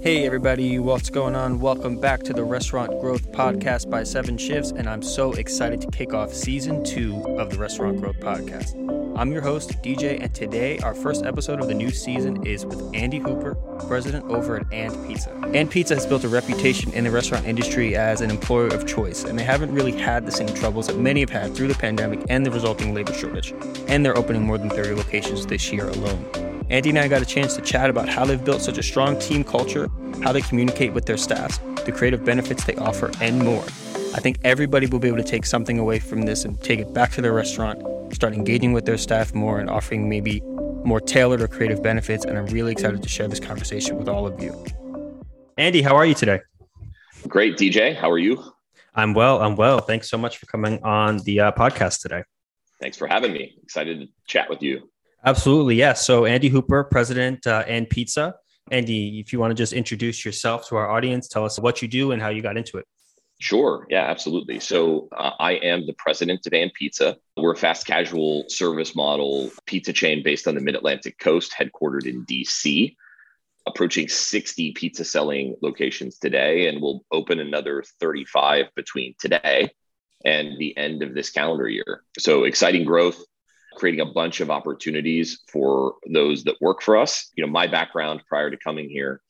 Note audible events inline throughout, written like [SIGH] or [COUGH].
Hey, everybody, what's going on? Welcome back to the Restaurant Growth Podcast by Seven Shifts, and I'm so excited to kick off season two of the Restaurant Growth Podcast. I'm your host, DJ, and today our first episode of the new season is with Andy Hooper, president over at And Pizza. And Pizza has built a reputation in the restaurant industry as an employer of choice, and they haven't really had the same troubles that many have had through the pandemic and the resulting labor shortage. And they're opening more than 30 locations this year alone. Andy and I got a chance to chat about how they've built such a strong team culture, how they communicate with their staffs, the creative benefits they offer, and more. I think everybody will be able to take something away from this and take it back to their restaurant, start engaging with their staff more and offering maybe more tailored or creative benefits. And I'm really excited to share this conversation with all of you. Andy, how are you today? Great, DJ. How are you? I'm well. I'm well. Thanks so much for coming on the uh, podcast today. Thanks for having me. Excited to chat with you. Absolutely, yes. So Andy Hooper, president uh, and Pizza. Andy, if you want to just introduce yourself to our audience, tell us what you do and how you got into it. Sure. Yeah, absolutely. So uh, I am the president of And Pizza. We're a fast casual service model pizza chain based on the Mid Atlantic coast, headquartered in DC. Approaching 60 pizza selling locations today, and we'll open another 35 between today and the end of this calendar year. So exciting growth, creating a bunch of opportunities for those that work for us. You know, my background prior to coming here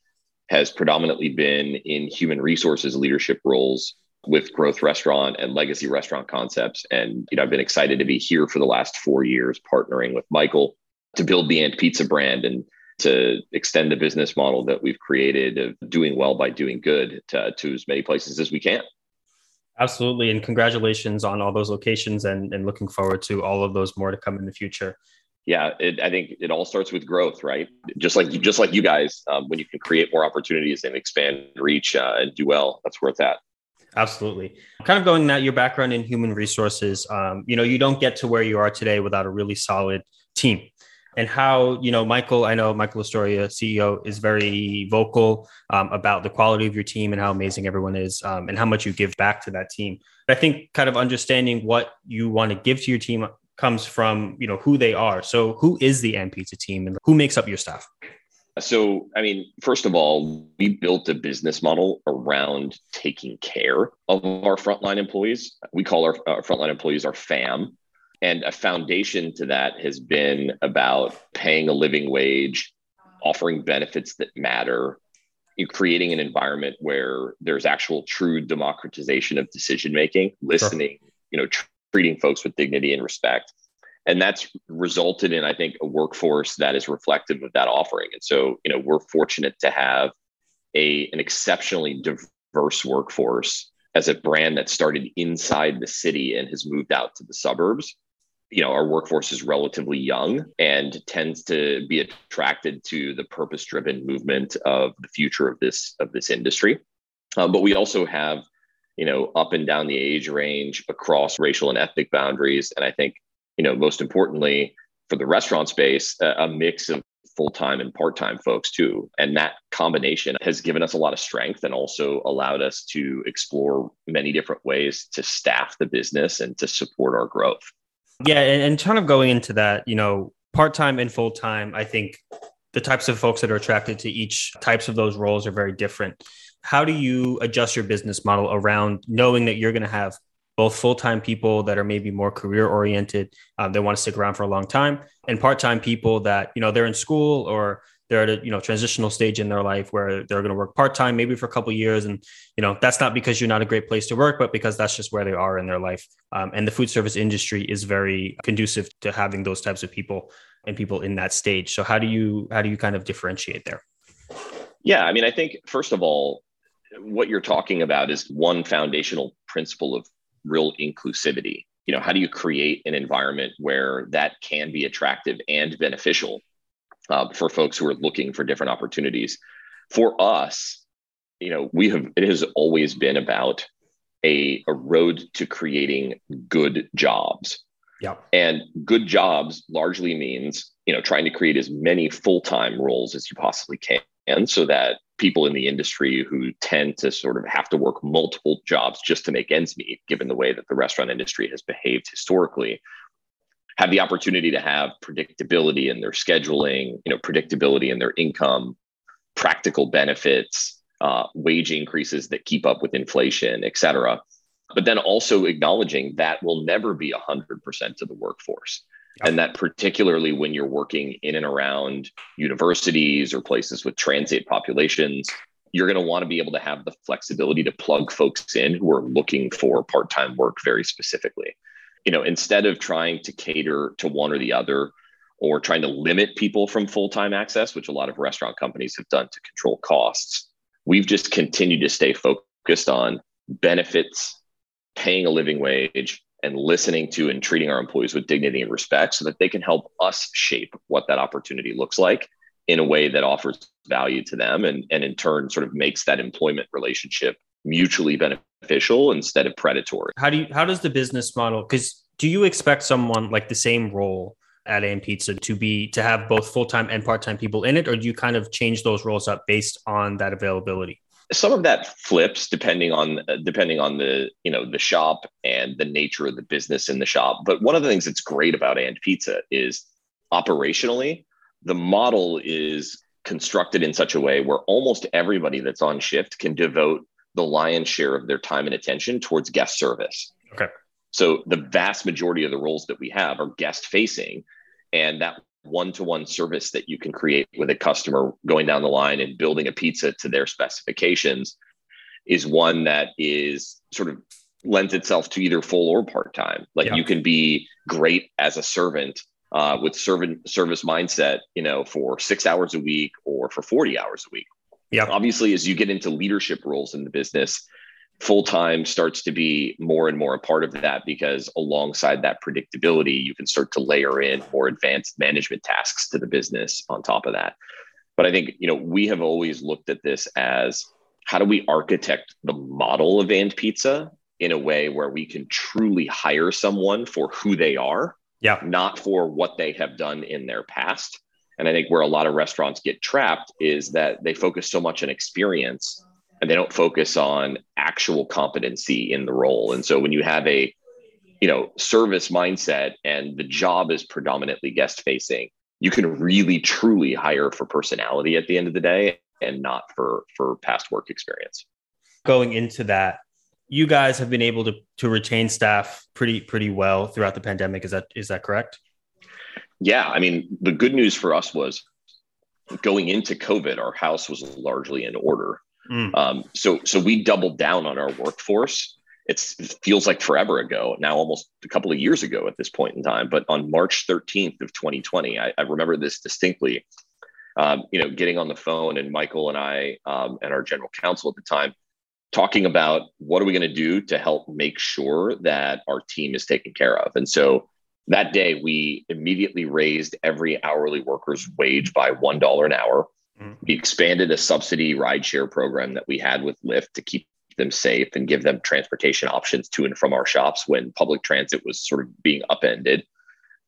has predominantly been in human resources leadership roles with growth restaurant and legacy restaurant concepts. And you know, I've been excited to be here for the last four years, partnering with Michael to build the And Pizza brand and to extend the business model that we've created of doing well by doing good to, to as many places as we can. Absolutely. And congratulations on all those locations and, and looking forward to all of those more to come in the future. Yeah, it, I think it all starts with growth, right? Just like just like you guys, um, when you can create more opportunities and expand reach uh, and do well, that's where it's at. Absolutely. Kind of going that your background in human resources, um, you know, you don't get to where you are today without a really solid team and how you know michael i know michael lastoria ceo is very vocal um, about the quality of your team and how amazing everyone is um, and how much you give back to that team but i think kind of understanding what you want to give to your team comes from you know who they are so who is the Pizza team and who makes up your staff so, I mean, first of all, we built a business model around taking care of our frontline employees. We call our, our frontline employees our FAM. And a foundation to that has been about paying a living wage, offering benefits that matter, creating an environment where there's actual true democratization of decision making, listening, sure. you know, tr- treating folks with dignity and respect. And that's resulted in, I think, a workforce that is reflective of that offering. And so, you know, we're fortunate to have a an exceptionally diverse workforce as a brand that started inside the city and has moved out to the suburbs you know our workforce is relatively young and tends to be attracted to the purpose driven movement of the future of this of this industry. Um, but we also have you know up and down the age range across racial and ethnic boundaries. And i think you know most importantly for the restaurant space a, a mix of full-time and part-time folks too. And that combination has given us a lot of strength and also allowed us to explore many different ways to staff the business and to support our growth yeah, and, and kind of going into that, you know, part time and full time, I think the types of folks that are attracted to each types of those roles are very different. How do you adjust your business model around knowing that you're going to have both full-time people that are maybe more career oriented um, they want to stick around for a long time and part-time people that you know they're in school or they're at a you know transitional stage in their life where they're going to work part-time maybe for a couple years. And you know that's not because you're not a great place to work but because that's just where they are in their life. Um, and the food service industry is very conducive to having those types of people and people in that stage. So how do you how do you kind of differentiate there? Yeah i mean i think first of all what you're talking about is one foundational principle of real inclusivity. You know how do you create an environment where that can be attractive and beneficial uh, for folks who are looking for different opportunities. For us, you know, we have it has always been about a, a road to creating good jobs. Yeah. And good jobs largely means, you know, trying to create as many full-time roles as you possibly can so that people in the industry who tend to sort of have to work multiple jobs just to make ends meet, given the way that the restaurant industry has behaved historically, have the opportunity to have predictability in their scheduling, you know, predictability in their income, practical benefits, uh, wage increases that keep up with inflation, et cetera. But then also acknowledging that will never be 100% of the workforce. Yep. And that particularly when you're working in and around universities or places with transient populations, you're going to want to be able to have the flexibility to plug folks in who are looking for part-time work very specifically you know instead of trying to cater to one or the other or trying to limit people from full-time access which a lot of restaurant companies have done to control costs we've just continued to stay focused on benefits paying a living wage and listening to and treating our employees with dignity and respect so that they can help us shape what that opportunity looks like in a way that offers value to them and, and in turn sort of makes that employment relationship mutually beneficial instead of predatory. How do you how does the business model because do you expect someone like the same role at And Pizza to be to have both full-time and part-time people in it or do you kind of change those roles up based on that availability? Some of that flips depending on depending on the you know the shop and the nature of the business in the shop. But one of the things that's great about And Pizza is operationally the model is constructed in such a way where almost everybody that's on shift can devote the lion's share of their time and attention towards guest service. Okay. So the vast majority of the roles that we have are guest facing and that one-to-one service that you can create with a customer going down the line and building a pizza to their specifications is one that is sort of lends itself to either full or part-time. Like yeah. you can be great as a servant uh, with servant service mindset, you know, for six hours a week or for 40 hours a week. Yeah. Obviously, as you get into leadership roles in the business, full time starts to be more and more a part of that because alongside that predictability, you can start to layer in more advanced management tasks to the business on top of that. But I think, you know, we have always looked at this as how do we architect the model of And Pizza in a way where we can truly hire someone for who they are yeah not for what they have done in their past and i think where a lot of restaurants get trapped is that they focus so much on experience and they don't focus on actual competency in the role and so when you have a you know service mindset and the job is predominantly guest facing you can really truly hire for personality at the end of the day and not for for past work experience going into that you guys have been able to to retain staff pretty pretty well throughout the pandemic. Is that is that correct? Yeah, I mean, the good news for us was going into COVID, our house was largely in order. Mm. Um, so so we doubled down on our workforce. It's, it feels like forever ago now, almost a couple of years ago at this point in time. But on March 13th of 2020, I, I remember this distinctly. Um, you know, getting on the phone and Michael and I um, and our general counsel at the time talking about what are we going to do to help make sure that our team is taken care of. And so that day, we immediately raised every hourly worker's wage by $1 an hour. Mm-hmm. We expanded a subsidy rideshare program that we had with Lyft to keep them safe and give them transportation options to and from our shops when public transit was sort of being upended.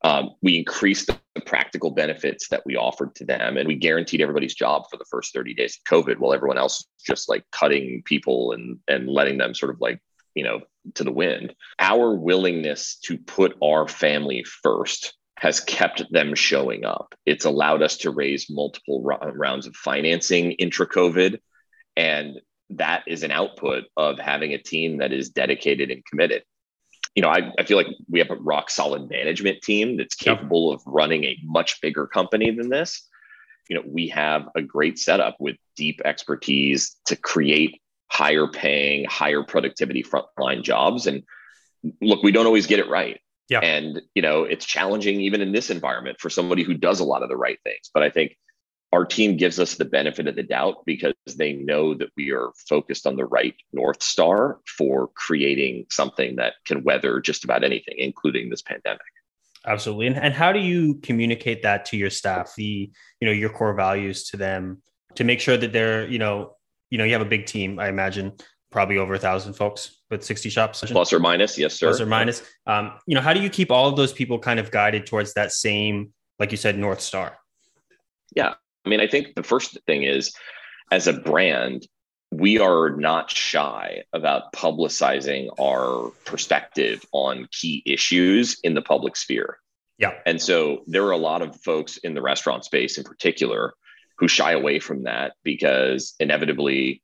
Um, we increased the, the practical benefits that we offered to them, and we guaranteed everybody's job for the first 30 days of COVID, while everyone else just like cutting people and and letting them sort of like you know to the wind. Our willingness to put our family first has kept them showing up. It's allowed us to raise multiple rounds of financing intra COVID, and that is an output of having a team that is dedicated and committed you know, I, I feel like we have a rock solid management team that's capable yep. of running a much bigger company than this. You know, we have a great setup with deep expertise to create higher paying, higher productivity frontline jobs. And look, we don't always get it right. Yeah. And, you know, it's challenging even in this environment for somebody who does a lot of the right things. But I think our team gives us the benefit of the doubt because they know that we are focused on the right North Star for creating something that can weather just about anything, including this pandemic. Absolutely. And, and how do you communicate that to your staff, the, you know, your core values to them to make sure that they're, you know, you know, you have a big team, I imagine probably over a thousand folks with 60 shops plus or minus. Yes, sir. Plus or minus. Um, you know, how do you keep all of those people kind of guided towards that same, like you said, North Star? Yeah. I mean, I think the first thing is as a brand, we are not shy about publicizing our perspective on key issues in the public sphere. Yeah. And so there are a lot of folks in the restaurant space in particular who shy away from that because inevitably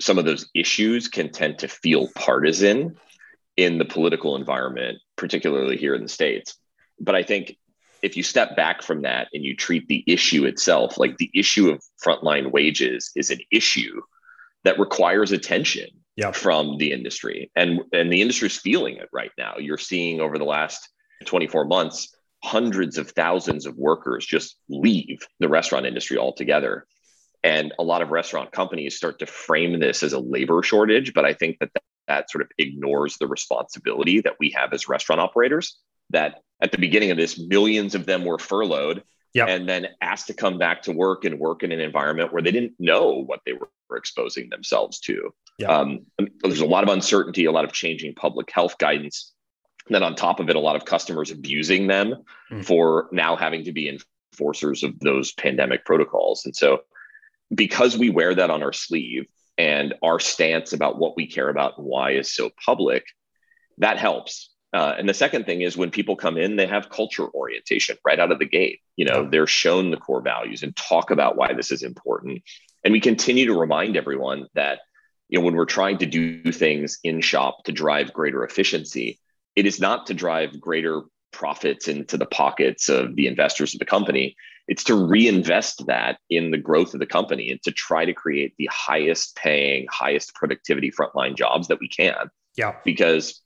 some of those issues can tend to feel partisan in the political environment, particularly here in the States. But I think if you step back from that and you treat the issue itself, like the issue of frontline wages is an issue that requires attention from the industry. And, and the industry is feeling it right now. You're seeing over the last 24 months, hundreds of thousands of workers just leave the restaurant industry altogether. And a lot of restaurant companies start to frame this as a labor shortage. But I think that that, that sort of ignores the responsibility that we have as restaurant operators. That at the beginning of this, millions of them were furloughed yep. and then asked to come back to work and work in an environment where they didn't know what they were exposing themselves to. Yep. Um, there's a lot of uncertainty, a lot of changing public health guidance. And then on top of it, a lot of customers abusing them mm. for now having to be enforcers of those pandemic protocols. And so, because we wear that on our sleeve and our stance about what we care about and why is so public, that helps. Uh, and the second thing is when people come in, they have culture orientation right out of the gate. You know, they're shown the core values and talk about why this is important. And we continue to remind everyone that, you know, when we're trying to do things in shop to drive greater efficiency, it is not to drive greater profits into the pockets of the investors of the company. It's to reinvest that in the growth of the company and to try to create the highest paying, highest productivity frontline jobs that we can. Yeah. Because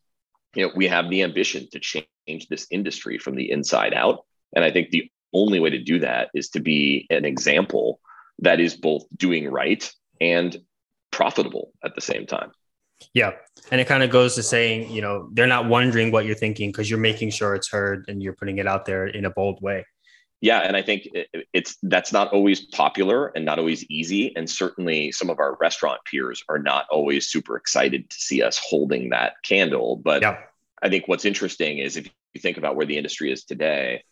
you know, we have the ambition to change this industry from the inside out. And I think the only way to do that is to be an example that is both doing right and profitable at the same time. Yeah. And it kind of goes to saying, you know, they're not wondering what you're thinking because you're making sure it's heard and you're putting it out there in a bold way. Yeah, and I think it's that's not always popular and not always easy, and certainly some of our restaurant peers are not always super excited to see us holding that candle. But yeah. I think what's interesting is if you think about where the industry is today,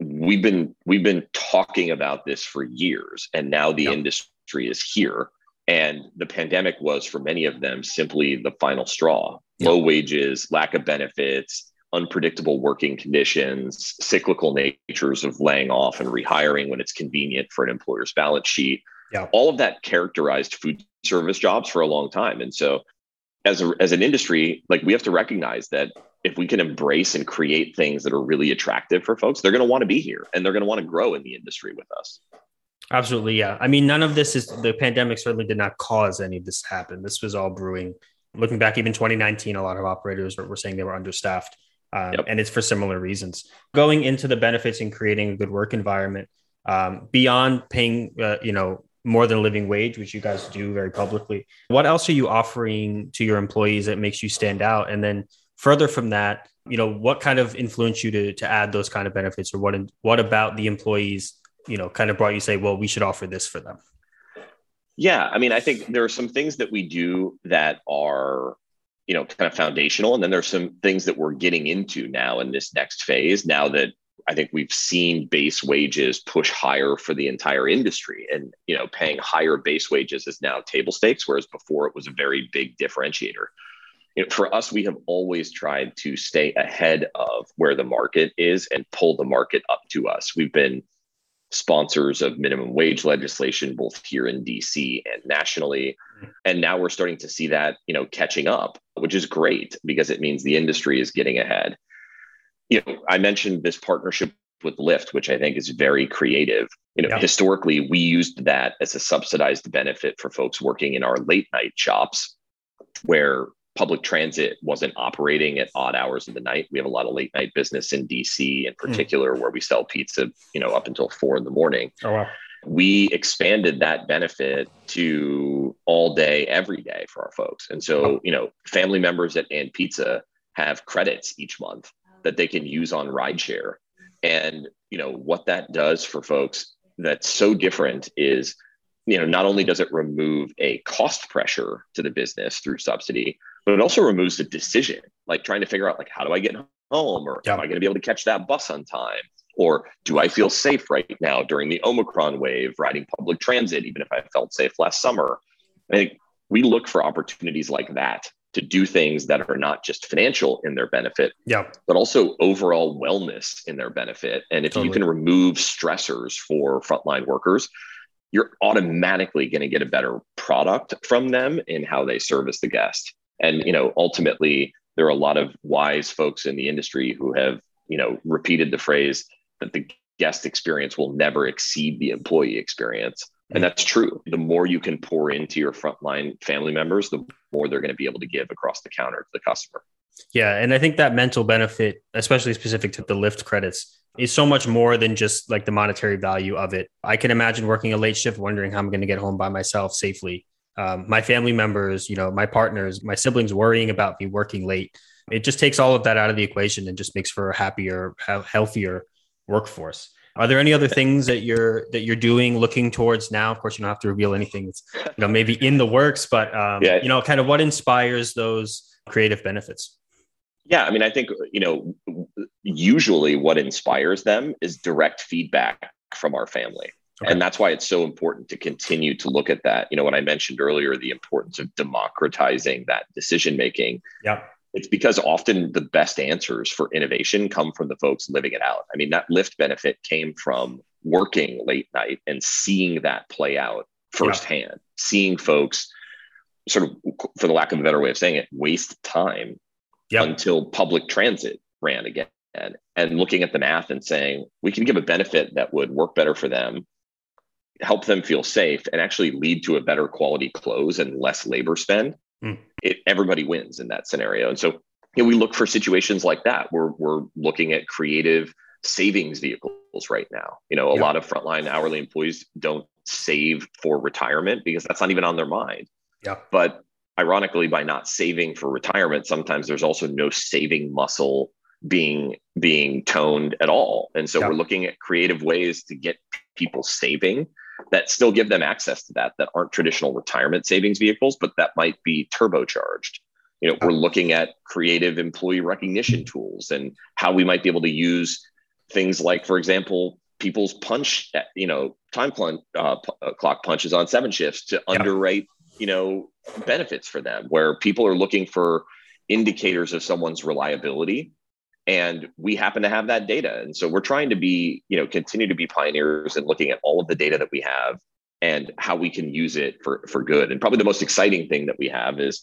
we've been we've been talking about this for years, and now the industry is here. And the pandemic was for many of them simply the final straw. Low wages, lack of benefits, unpredictable working conditions, cyclical natures of laying off and rehiring when it's convenient for an employer's balance sheet. Yeah. All of that characterized food service jobs for a long time. And so as a, as an industry, like we have to recognize that if we can embrace and create things that are really attractive for folks, they're going to want to be here and they're going to want to grow in the industry with us. Absolutely. Yeah. I mean, none of this is the pandemic certainly did not cause any of this to happen. This was all brewing. Looking back, even 2019, a lot of operators were, were saying they were understaffed um, yep. and it's for similar reasons. Going into the benefits and creating a good work environment um, beyond paying, uh, you know, more than a living wage, which you guys do very publicly. What else are you offering to your employees that makes you stand out? And then further from that, you know, what kind of influenced you to to add those kind of benefits, or what what about the employees, you know, kind of brought you say, well, we should offer this for them? Yeah, I mean, I think there are some things that we do that are you know kind of foundational and then there's some things that we're getting into now in this next phase now that i think we've seen base wages push higher for the entire industry. And you know paying higher base wages is now table stakes whereas before it was a very big differentiator. You know, for us we have always tried to stay ahead of where the market is and pull the market up to us. We've been sponsors of minimum wage legislation, both here in DC and nationally. And now we're starting to see that, you know, catching up, which is great because it means the industry is getting ahead. You know, I mentioned this partnership with Lyft, which I think is very creative. You know, yeah. historically, we used that as a subsidized benefit for folks working in our late night shops where public transit wasn't operating at odd hours of the night. We have a lot of late night business in DC in hmm. particular, mm. where we sell pizza, you know, up until four in the morning. Oh wow. We expanded that benefit to all day, every day for our folks. And so, you know, family members at And Pizza have credits each month that they can use on rideshare. And, you know, what that does for folks that's so different is, you know, not only does it remove a cost pressure to the business through subsidy, but it also removes the decision, like trying to figure out like how do I get home or yeah. am I going to be able to catch that bus on time? Or do I feel safe right now during the Omicron wave riding public transit, even if I felt safe last summer? I think we look for opportunities like that to do things that are not just financial in their benefit, yeah. but also overall wellness in their benefit. And if totally. you can remove stressors for frontline workers, you're automatically going to get a better product from them in how they service the guest. And you know, ultimately, there are a lot of wise folks in the industry who have you know repeated the phrase that the guest experience will never exceed the employee experience. And that's true. The more you can pour into your frontline family members, the more they're going to be able to give across the counter to the customer. Yeah. And I think that mental benefit, especially specific to the Lyft credits, is so much more than just like the monetary value of it. I can imagine working a late shift, wondering how I'm going to get home by myself safely. Um, my family members, you know, my partners, my siblings worrying about me working late. It just takes all of that out of the equation and just makes for a happier, healthier workforce. Are there any other things that you're that you're doing, looking towards now? Of course, you don't have to reveal anything. It's you know maybe in the works, but um, yeah. you know, kind of what inspires those creative benefits. Yeah, I mean, I think you know, usually what inspires them is direct feedback from our family. Okay. And that's why it's so important to continue to look at that. You know, when I mentioned earlier the importance of democratizing that decision making. Yeah it's because often the best answers for innovation come from the folks living it out. I mean, that Lyft benefit came from working late night and seeing that play out firsthand, yeah. seeing folks sort of, for the lack of a better way of saying it, waste time yep. until public transit ran again. And looking at the math and saying, we can give a benefit that would work better for them, help them feel safe, and actually lead to a better quality close and less labor spend mm. it, everybody wins in that scenario. And so you know, we look for situations like that. We're, we're looking at creative savings vehicles right now. You know, a yeah. lot of frontline hourly employees don't save for retirement because that's not even on their mind. Yeah. But ironically, by not saving for retirement, sometimes there's also no saving muscle being being toned at all. And so yeah. we're looking at creative ways to get people saving that still give them access to that that aren't traditional retirement savings vehicles but that might be turbocharged. You know we're looking at creative employee recognition tools and how we might be able to use things like for example people's punch you know time clock, uh, uh, clock punches on seven shifts to yeah. underwrite you know benefits for them where people are looking for indicators of someone's reliability and we happen to have that data and so we're trying to be you know continue to be pioneers and looking at all of the data that we have and how we can use it for for good and probably the most exciting thing that we have is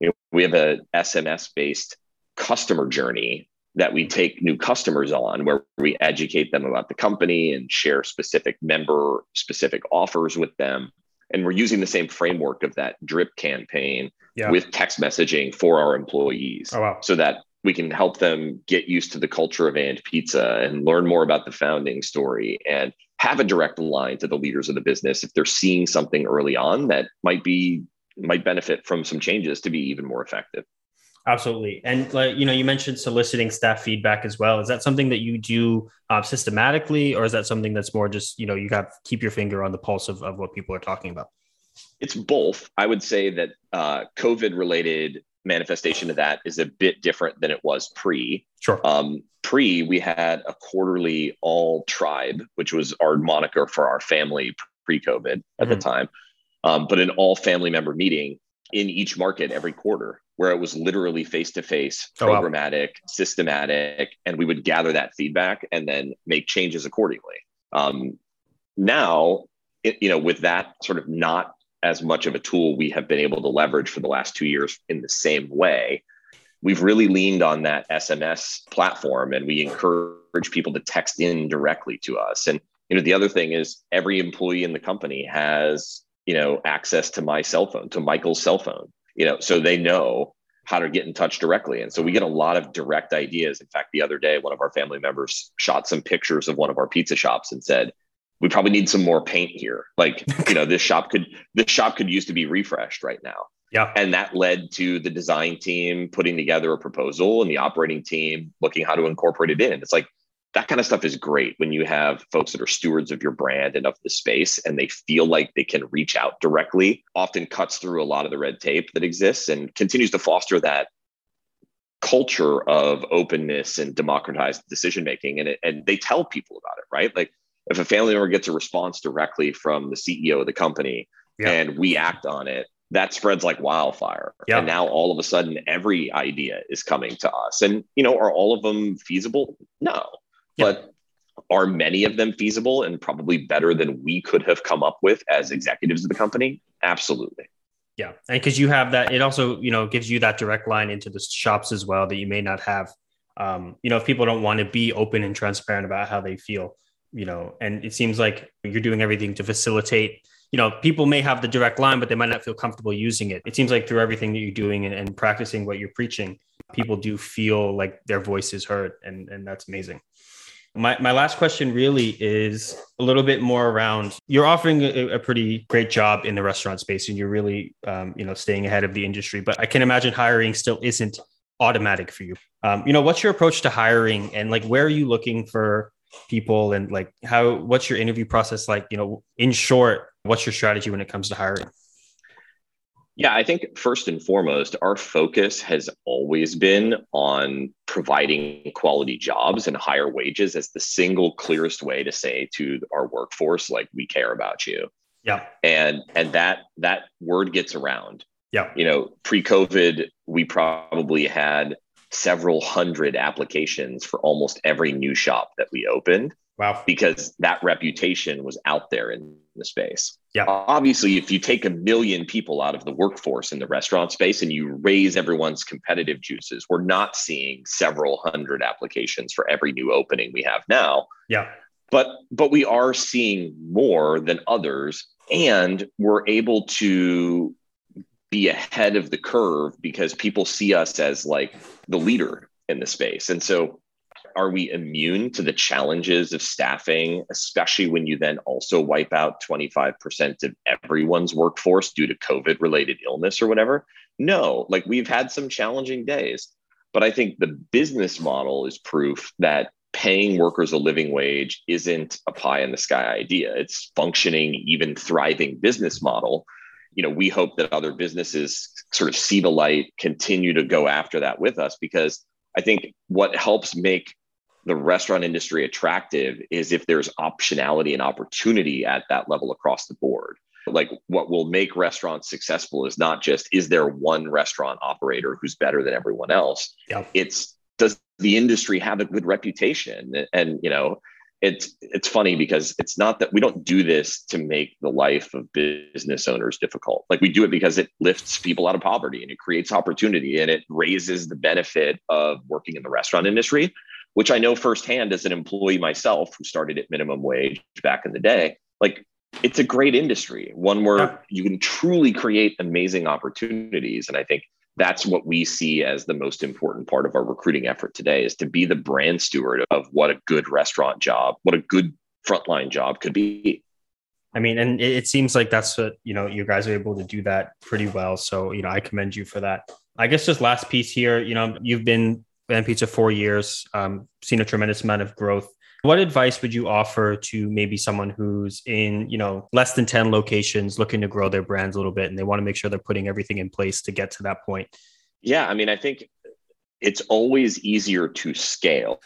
you know we have a sms based customer journey that we take new customers on where we educate them about the company and share specific member specific offers with them and we're using the same framework of that drip campaign yeah. with text messaging for our employees oh, wow. so that we can help them get used to the culture of and pizza and learn more about the founding story and have a direct line to the leaders of the business if they're seeing something early on that might be might benefit from some changes to be even more effective. Absolutely. And like you know you mentioned soliciting staff feedback as well. Is that something that you do uh, systematically or is that something that's more just you know you got keep your finger on the pulse of, of what people are talking about? It's both. I would say that uh, covid related manifestation of that is a bit different than it was pre. Sure. Um, pre, we had a quarterly all tribe, which was our moniker for our family pre COVID at mm-hmm. the time, um, but an all family member meeting in each market every quarter where it was literally face to face, programmatic, wow. systematic, and we would gather that feedback and then make changes accordingly. Um, now, it, you know, with that sort of not as much of a tool we have been able to leverage for the last two years in the same way. We've really leaned on that SMS platform and we encourage people to text in directly to us. And you know, the other thing is every employee in the company has, you know, access to my cell phone, to Michael's cell phone, you know, so they know how to get in touch directly. And so we get a lot of direct ideas. In fact, the other day, one of our family members shot some pictures of one of our pizza shops and said, we probably need some more paint here. Like, [LAUGHS] you know, this shop could this shop could use to be refreshed right now. Yeah. And that led to the design team putting together a proposal and the operating team looking how to incorporate it in. It's like that kind of stuff is great when you have folks that are stewards of your brand and of the space and they feel like they can reach out directly, often cuts through a lot of the red tape that exists and continues to foster that culture of openness and democratized decision making. And, it, and they tell people about it, right? Like if a family member gets a response directly from the CEO of the company yeah. and we act on it, that spreads like wildfire. Yeah. And now all of a sudden every idea is coming to us. And you know, are all of them feasible? No. Yeah. But are many of them feasible and probably better than we could have come up with as executives of the company? Absolutely. Yeah. And because you have that, it also, you know, gives you that direct line into the shops as well that you may not have. Um, you know, if people don't want to be open and transparent about how they feel, you know, and it seems like you're doing everything to facilitate, you know, people may have the direct line, but they might not feel comfortable using it. It seems like through everything that you're doing and, and practicing what you're preaching, people do feel like their voice is heard. And, and that's amazing. My, my last question really is a little bit more around you're offering a, a pretty great job in the restaurant space and you're really um, you know staying ahead of the industry but i can imagine hiring still isn't automatic for you um, you know what's your approach to hiring and like where are you looking for people and like how what's your interview process like you know in short what's your strategy when it comes to hiring yeah, I think first and foremost, our focus has always been on providing quality jobs and higher wages as the single clearest way to say to our workforce, like we care about you. Yeah. And and that that word gets around. Yeah. You know, pre-COVID, we probably had several hundred applications for almost every new shop that we opened. Wow. Because that reputation was out there in the space. Yeah. Obviously, if you take a million people out of the workforce in the restaurant space and you raise everyone's competitive juices, we're not seeing several hundred applications for every new opening we have now. Yeah. But but we are seeing more than others and we're able to be ahead of the curve because people see us as like the leader in the space. And so are we immune to the challenges of staffing, especially when you then also wipe out 25% of everyone's workforce due to COVID related illness or whatever? No, like we've had some challenging days. But I think the business model is proof that paying workers a living wage isn't a pie in the sky idea. It's functioning, even thriving business model. You know, we hope that other businesses sort of see the light, continue to go after that with us because I think what helps make the restaurant industry attractive is if there's optionality and opportunity at that level across the board. Like what will make restaurants successful is not just is there one restaurant operator who's better than everyone else. yeah. It's does the industry have a good reputation? And you know, it's it's funny because it's not that we don't do this to make the life of business owners difficult. Like we do it because it lifts people out of poverty and it creates opportunity and it raises the benefit of working in the restaurant industry which I know firsthand as an employee myself who started at minimum wage back in the day. Like it's a great industry, one where yeah. you can truly create amazing opportunities. And I think that's what we see as the most important part of our recruiting effort today is to be the brand steward of what a good restaurant job, what a good frontline job could be. I mean, and it seems like that's what, you know, you guys are able to do that pretty well. So, you know, I commend you for that. I guess just last piece here, you know, you've been Van Pizza four years, um, seen a tremendous amount of growth. What advice would you offer to maybe someone who's in, you know, less than 10 locations looking to grow their brands a little bit and they want to make sure they're putting everything in place to get to that point? Yeah, I mean, I think it's always easier to scale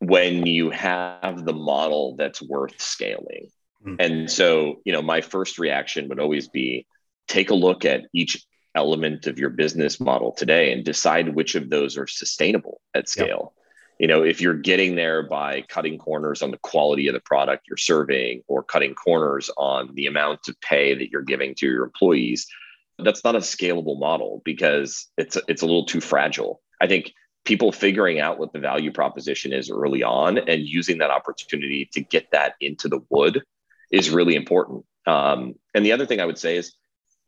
when you have the model that's worth scaling. Mm-hmm. And so, you know, my first reaction would always be take a look at each element of your business model today and decide which of those are sustainable at scale. Yep. You know, if you're getting there by cutting corners on the quality of the product you're serving or cutting corners on the amount of pay that you're giving to your employees, that's not a scalable model because it's it's a little too fragile. I think people figuring out what the value proposition is early on and using that opportunity to get that into the wood is really important. Um, and the other thing I would say is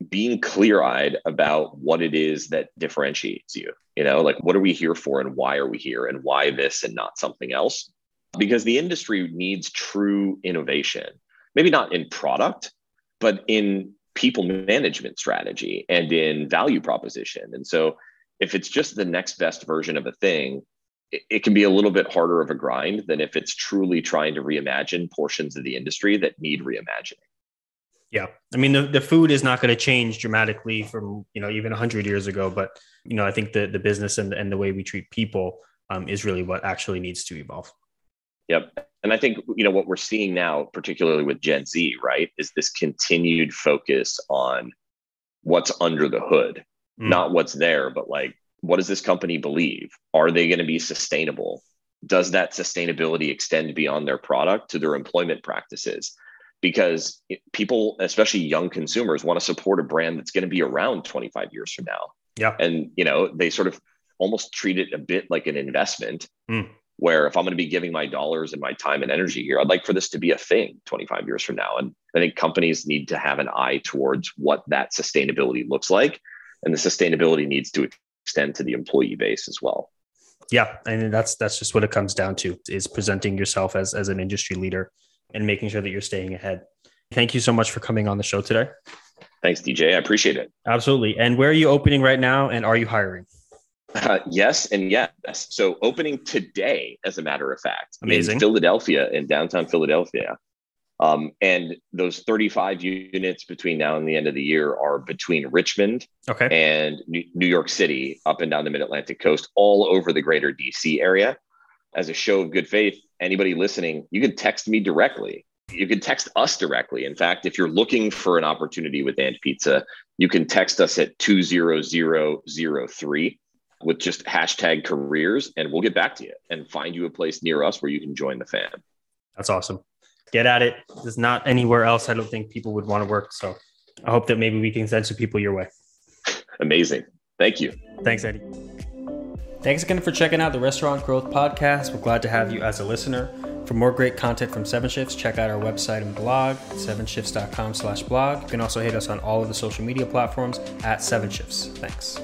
being clear eyed about what it is that differentiates you. You know, like what are we here for and why are we here and why this and not something else? Because the industry needs true innovation, maybe not in product, but in people management strategy and in value proposition. And so if it's just the next best version of a thing, it, it can be a little bit harder of a grind than if it's truly trying to reimagine portions of the industry that need reimagining. Yeah. I mean, the, the food is not going to change dramatically from, you know, even 100 years ago. But, you know, I think the, the business and, and the way we treat people um, is really what actually needs to evolve. Yep. And I think, you know, what we're seeing now, particularly with Gen Z, right, is this continued focus on what's under the hood, mm. not what's there, but like, what does this company believe? Are they going to be sustainable? does that sustainability extend beyond their product to their employment practices? Because people, especially young consumers, want to support a brand that's going to be around 25 years from now. Yeah. And, you know, they sort of almost treat it a bit like an investment. Mm. Where if I'm going to be giving my dollars and my time and energy here, I'd like for this to be a thing 25 years from now. And I think companies need to have an eye towards what that sustainability looks like. And the sustainability needs to extend to the employee base as well. Yeah, and that's that's just what it comes down to is presenting yourself as as an industry leader and making sure that you're staying ahead. Thank you so much for coming on the show today. Thanks, DJ. I appreciate it. Absolutely. And where are you opening right now? And are you hiring? Uh, yes, and yes. So opening today, as a matter of fact, Amazing. in Philadelphia, in downtown Philadelphia. Um, and those 35 units between now and the end of the year are between Richmond Okay. and New New York City, up and down the mid Atlantic coast, all over the greater DC area. As a show of good faith, anybody listening, you can text me directly. You can text us directly. In fact, if you're looking for an opportunity with And Pizza, you can text us at 20003 with just hashtag careers, and we'll get back to you and find you a place near us where you can join the fam. That's awesome. Get at it. There's not anywhere else I don't think people would want to work. So I hope that maybe we can send some people your way. [LAUGHS] Amazing. Thank you. Thanks, Eddie. Thanks again for checking out the Restaurant Growth Podcast. We're glad to have you as a listener. For more great content from Seven Shifts, check out our website and blog, sevenshifts.com slash blog. You can also hit us on all of the social media platforms at Seven Shifts. Thanks.